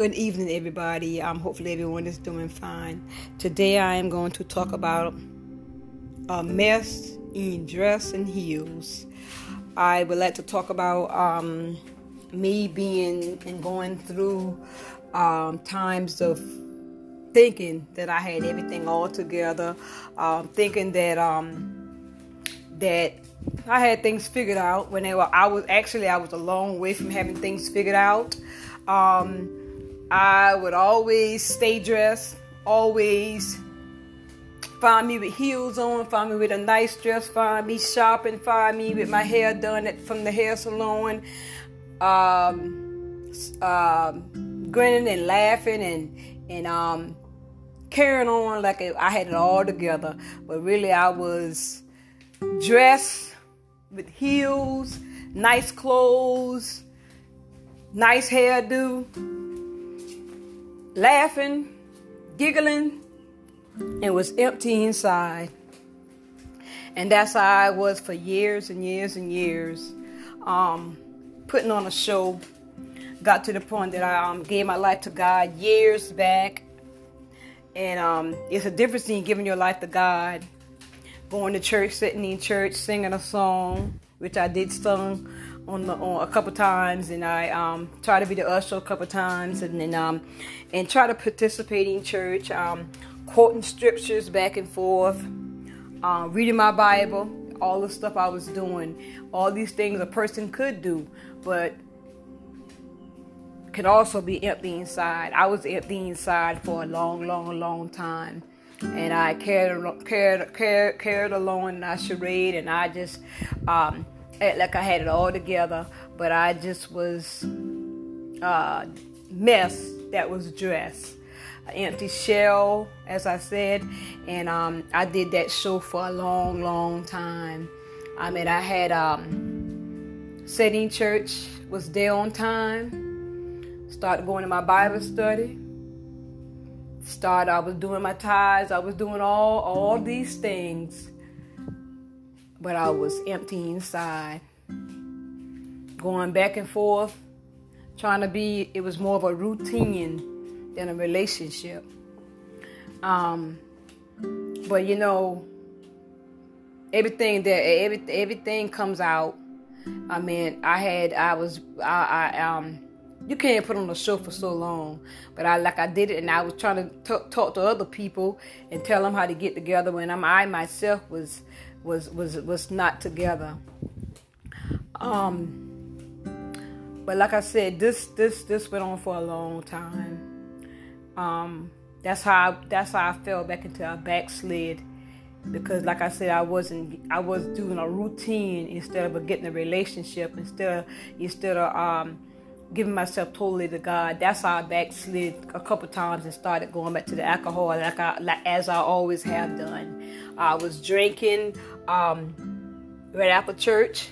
Good evening, everybody. Um, hopefully, everyone is doing fine. Today, I am going to talk about a mess in dress and heels. I would like to talk about um, me being and going through um, times of thinking that I had everything all together, um, thinking that um, that I had things figured out. When they were, I was actually I was a long way from having things figured out. Um, I would always stay dressed, always find me with heels on, find me with a nice dress, find me shopping, find me with my hair done at, from the hair salon, um, uh, grinning and laughing and and um, carrying on like I had it all together. But really, I was dressed with heels, nice clothes, nice hairdo laughing, giggling, and was empty inside. And that's how I was for years and years and years. Um, putting on a show. Got to the point that I um, gave my life to God years back. And um, it's a difference in giving your life to God, going to church, sitting in church, singing a song, which I did sing on the on a couple times, and I um, try to be the usher a couple times, and then um, and try to participate in church, um, quoting scriptures back and forth, uh, reading my Bible, all the stuff I was doing, all these things a person could do, but can also be empty inside. I was empty inside for a long, long, long time. And I carried, carried, carried, carried along and I charade and I just um, like I had it all together, but I just was a uh, mess that was dressed. An empty shell, as I said, and um, I did that show for a long, long time. I mean, I had um, sitting church, was there on time, started going to my Bible study. Started, I was doing my tithes, I was doing all all these things but I was empty inside. Going back and forth, trying to be, it was more of a routine than a relationship. Um, but you know, everything that every, everything comes out. I mean, I had, I was, I, I um, you can't put on a show for so long, but I like I did it, and I was trying to talk, talk to other people and tell them how to get together. When I'm, I myself was was was was not together. Um, but like I said, this this this went on for a long time. Um, that's how I, that's how I fell back into a backslid because like I said, I wasn't I was doing a routine instead of getting a relationship instead of instead of um, giving myself totally to God. That's how I backslid a couple times and started going back to the alcohol, like I like as I always have done. I was drinking um, right after church.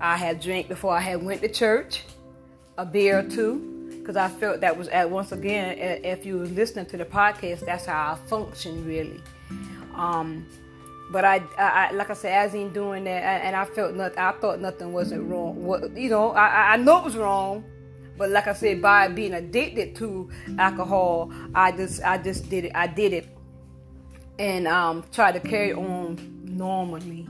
I had drank before I had went to church, a beer or two, because I felt that was at once again. If you were listening to the podcast, that's how I function really. Um, but I, I, like I said, as in doing that, and I felt nothing. I thought nothing wasn't wrong. What you know, I, I know it was wrong, but like I said, by being addicted to alcohol, I just I just did it. I did it, and um, tried to carry on normally.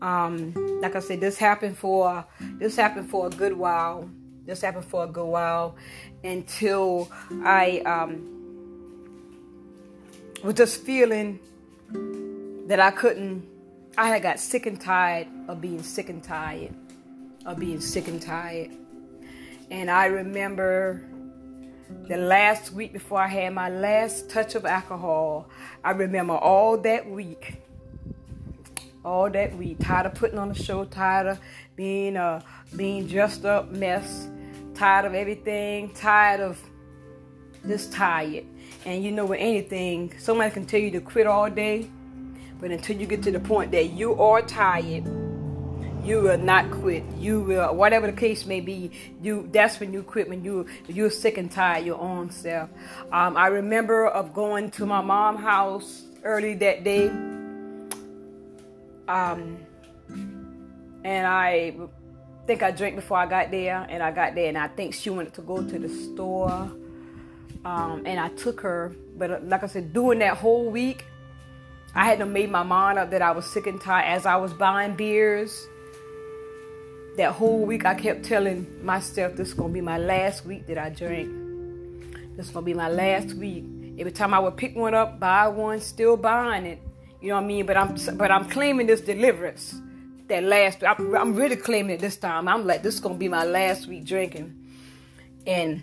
Um, like I said, this happened for this happened for a good while. This happened for a good while until I um, was just feeling that I couldn't. I had got sick and tired of being sick and tired of being sick and tired. And I remember the last week before I had my last touch of alcohol, I remember all that week, all that week, tired of putting on a show, tired of being a uh, being dressed up mess, tired of everything, tired of just tired. And you know, with anything, somebody can tell you to quit all day, but until you get to the point that you are tired you will not quit. You will, whatever the case may be, you that's when you quit when you you're sick and tired your own self. Um, I remember of going to my mom's house early that day, um, and I think I drank before I got there, and I got there, and I think she wanted to go to the store um, and I took her. But uh, like I said, during that whole week, I hadn't made my mind up that I was sick and tired as I was buying beers. That whole week, I kept telling myself, "This is gonna be my last week that I drink. This is gonna be my last week." Every time I would pick one up, buy one, still buying it. You know what I mean? But I'm but I'm claiming this deliverance. That last, I'm, I'm really claiming it this time. I'm like, this is gonna be my last week drinking. And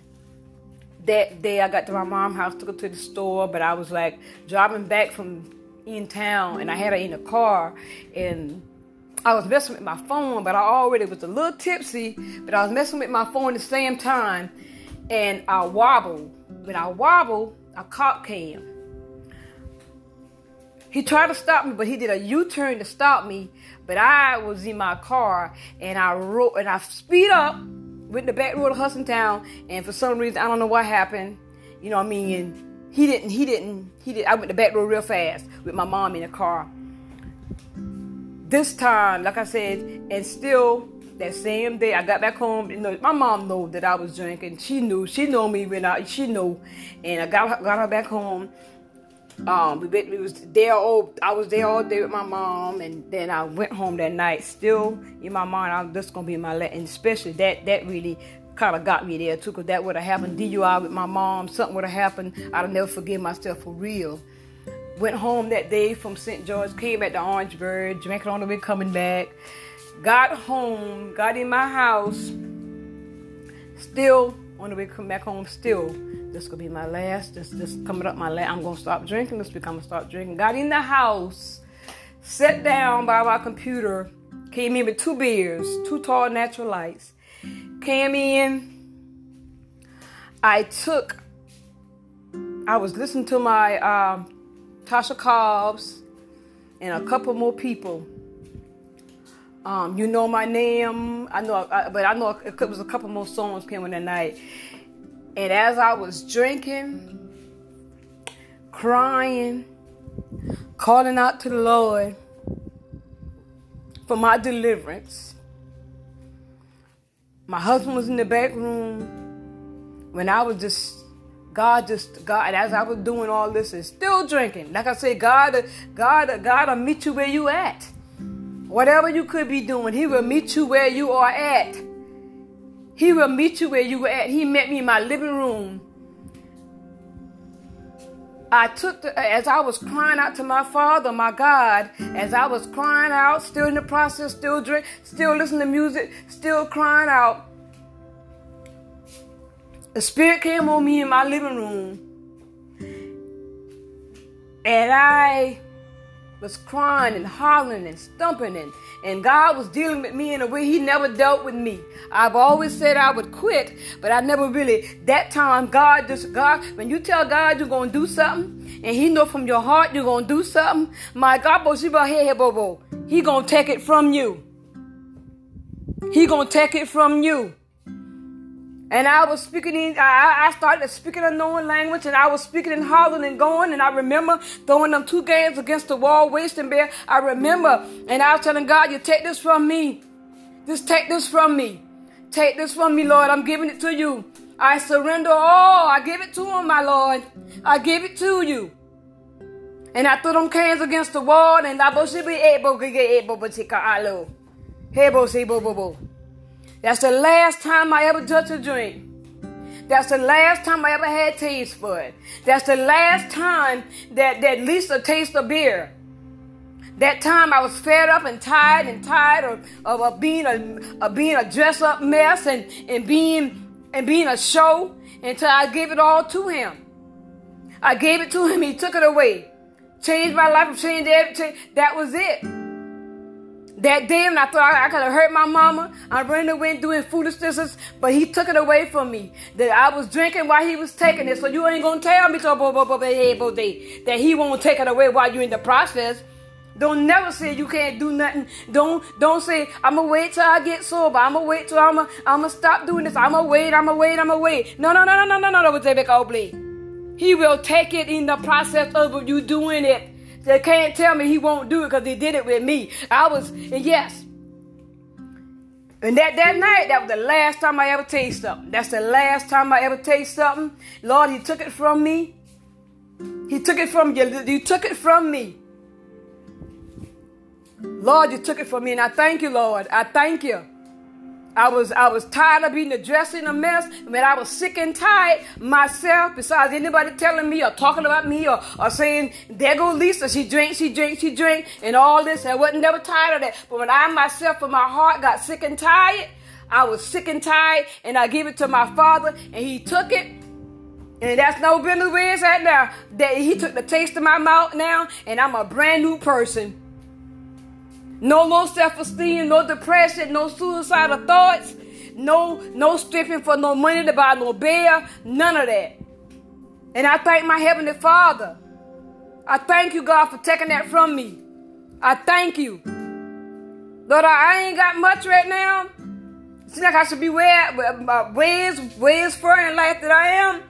that day, I got to my mom's house, took her to the store. But I was like driving back from in town, and I had her in the car, and I was messing with my phone, but I already was a little tipsy. But I was messing with my phone at the same time, and I wobbled. When I wobbled, a cop came he tried to stop me, but he did a U-turn to stop me. But I was in my car and I wrote and I speed up, with the back road of Hudson Town, and for some reason I don't know what happened. You know what I mean? He didn't. He didn't. He did. I went the back road real fast with my mom in the car. This time, like I said, and still that same day I got back home. You know, my mom knew that I was drinking. She knew. She knew me when I. She knew, and I got got her back home um, we, we was there all I was there all day with my mom, and then I went home that night. Still in my mind, I'm just gonna be my let, and especially that that really kind of got me there too, cause that would have happened. DUI with my mom, something would have happened. I'd never forgive myself for real. Went home that day from St. George, came at the Orangeburg, drinking on the way coming back. Got home, got in my house, still on the way come back home, still this gonna be my last. This this coming up my last. I'm gonna stop drinking this week. I'm gonna stop drinking. Got in the house, sat down by my computer, came in with two beers, two tall natural lights. Came in. I took. I was listening to my uh, Tasha Cobbs and a couple more people. Um, you know my name. I know, I, but I know it was a couple more songs came in that night. And as I was drinking, crying, calling out to the Lord for my deliverance, my husband was in the back room when I was just God just God as I was doing all this and still drinking. Like I said, God God God will meet you where you at. Whatever you could be doing, He will meet you where you are at. He will meet you where you were at. He met me in my living room. I took the, as I was crying out to my Father, my God, as I was crying out, still in the process, still drink, still listening to music, still crying out. The Spirit came on me in my living room, and I was crying and hollering and stumping and, and God was dealing with me in a way he never dealt with me. I've always said I would quit, but I never really that time God just God when you tell God you're gonna do something and he know from your heart you're gonna do something, my God he gonna take it from you. He gonna take it from you. And I was speaking in, I, I started speaking a known language and I was speaking in Holland and going. And I remember throwing them two games against the wall, wasting bear. I remember, and I was telling God, You take this from me. Just take this from me. Take this from me, Lord. I'm giving it to you. I surrender all. I give it to him, my Lord. I give it to you. And I threw them cans against the wall and I was able to get able to take a alo. That's the last time I ever touched a drink. That's the last time I ever had taste for it. That's the last time that, that Lisa tasted beer. That time I was fed up and tired and tired of, of, being a of being a dress up mess and, and being and being a show until I gave it all to him. I gave it to him, he took it away. Changed my life, changed everything. That was it. That day when I thought I, I could have hurt my mama, I ran away doing foolishness, but he took it away from me. That I was drinking while he was taking it. So you ain't gonna tell me that he won't take it away while you're in the process. Don't never say you can't do nothing. Don't don't say I'ma wait till I get sober. I'ma wait till I'ma I'ma stop doing this. I'ma wait. I'ma wait. I'ma wait. No no no no no no no no. He will take it in the process of you doing it. They can't tell me he won't do it because he did it with me. I was, and yes, And that, that night, that was the last time I ever tasted something. That's the last time I ever tasted something. Lord, He took it from me. He took it from you. You took it from me. Lord, you took it from me, and I thank you, Lord. I thank you. I was I was tired of being dressed in a mess. I mean, I was sick and tired myself. Besides anybody telling me or talking about me or, or saying, "There go Lisa, she drank, she drank, she drank," and all this. I wasn't never tired of that. But when I myself, in my heart, got sick and tired, I was sick and tired, and I gave it to my father, and he took it. And that's no business where it's at now. That he took the taste of my mouth now, and I'm a brand new person. No low self-esteem, no depression, no suicidal thoughts, no no stripping for no money to buy no beer, none of that. And I thank my heavenly Father. I thank you, God, for taking that from me. I thank you. Lord, I ain't got much right now. Seems like I should be where uh, ways ways further in life that I am.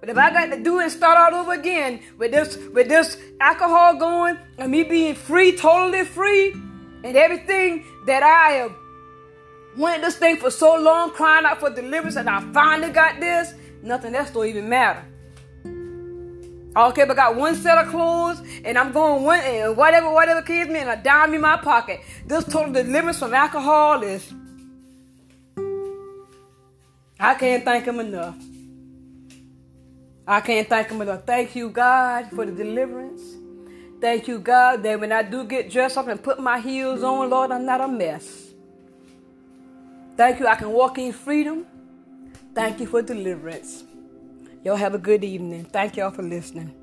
But if I got to do it and start all over again with this with this alcohol going and me being free, totally free, and everything that I have went this thing for so long, crying out for deliverance, and I finally got this, nothing else don't even matter. Okay, but got one set of clothes, and I'm going one, and whatever, whatever kids me, and a dime in my pocket. This total deliverance from alcohol is. I can't thank him enough. I can't thank him enough. Thank you, God, for the deliverance. Thank you, God, that when I do get dressed up and put my heels on, Lord, I'm not a mess. Thank you, I can walk in freedom. Thank you for deliverance. Y'all have a good evening. Thank y'all for listening.